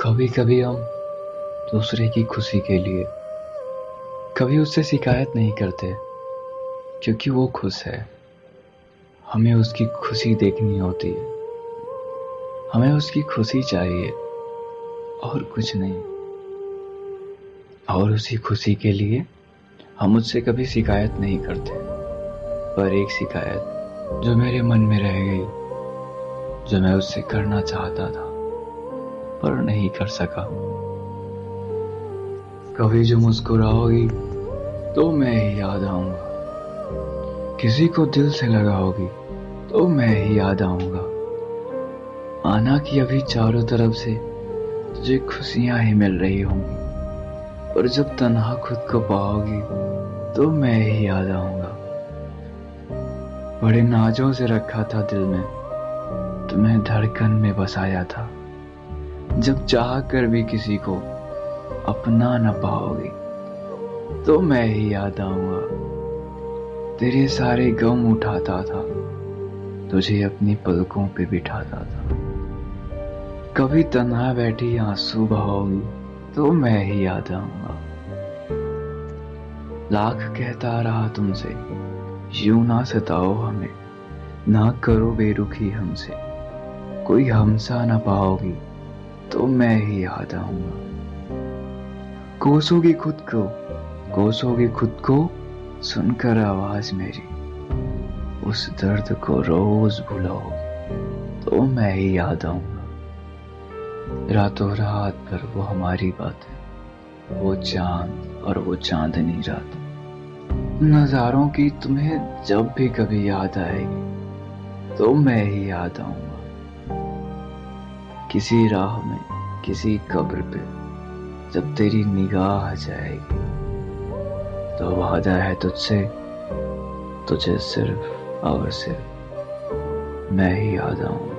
कभी कभी हम दूसरे की खुशी के लिए कभी उससे शिकायत नहीं करते, क्योंकि वो खुश है। हमें उसकी खुशी देखनी होती है। हमें उसकी खुशी चाहिए और कुछ नहीं। और उसी खुशी के लिए हम उससे कभी शिकायत नहीं करते। पर एक शिकायत जो मेरे मन में रह गई, जो मैं उससे करना चाहता था। पर नहीं कर सका। कभी जो मुस्कुराओगी तो मैं ही याद आऊँगा। किसी को दिल से लगाओगी तो मैं ही याद आऊँगा। आना कि अभी चारों तरफ़ से तुझे खुशियाँ ही मिल रही होंगी, और जब तनहा खुद को पाओगी तो मैं ही याद आऊँगा। बड़े नाजों से रखा था दिल में, तुम्हें धड़कन में बसाया था। जब चाह कर भी किसी को अपना ना पाओगे तो मैं ही याद आऊँगा। तेरे सारे गम उठाता था, तुझे अपनी पलकों पे बिठाता था। कभी तन्हा बैठी आँसू बहाओगी तो मैं ही याद आऊँगा। लाख कहता रहा तुमसे, यूँ ना सताओ हमें, ना करो बेरुखी हमसे। कोई हमसा ना पाओगी तो मैं ही याद आऊँगा। कोसोगी खुद को, कोसोगी खुद को, सुनकर आवाज़ मेरी। उस दर्द को रोज भुलाओ तो मैं ही याद आऊँगा। रातों रात पर वो हमारी बात है वो चाँद और वो चांदनी रात। नजारों की तुम्हें जब भी कभी याद आएगी तो मैं ही याद आऊँगा। किसी राह में, किसी कब्र पे, जब तेरी निगाह जाएगी तो वादा है तुझसे, तुझे सिर्फ़ और सिर्फ़ मैं ही याद आऊँगा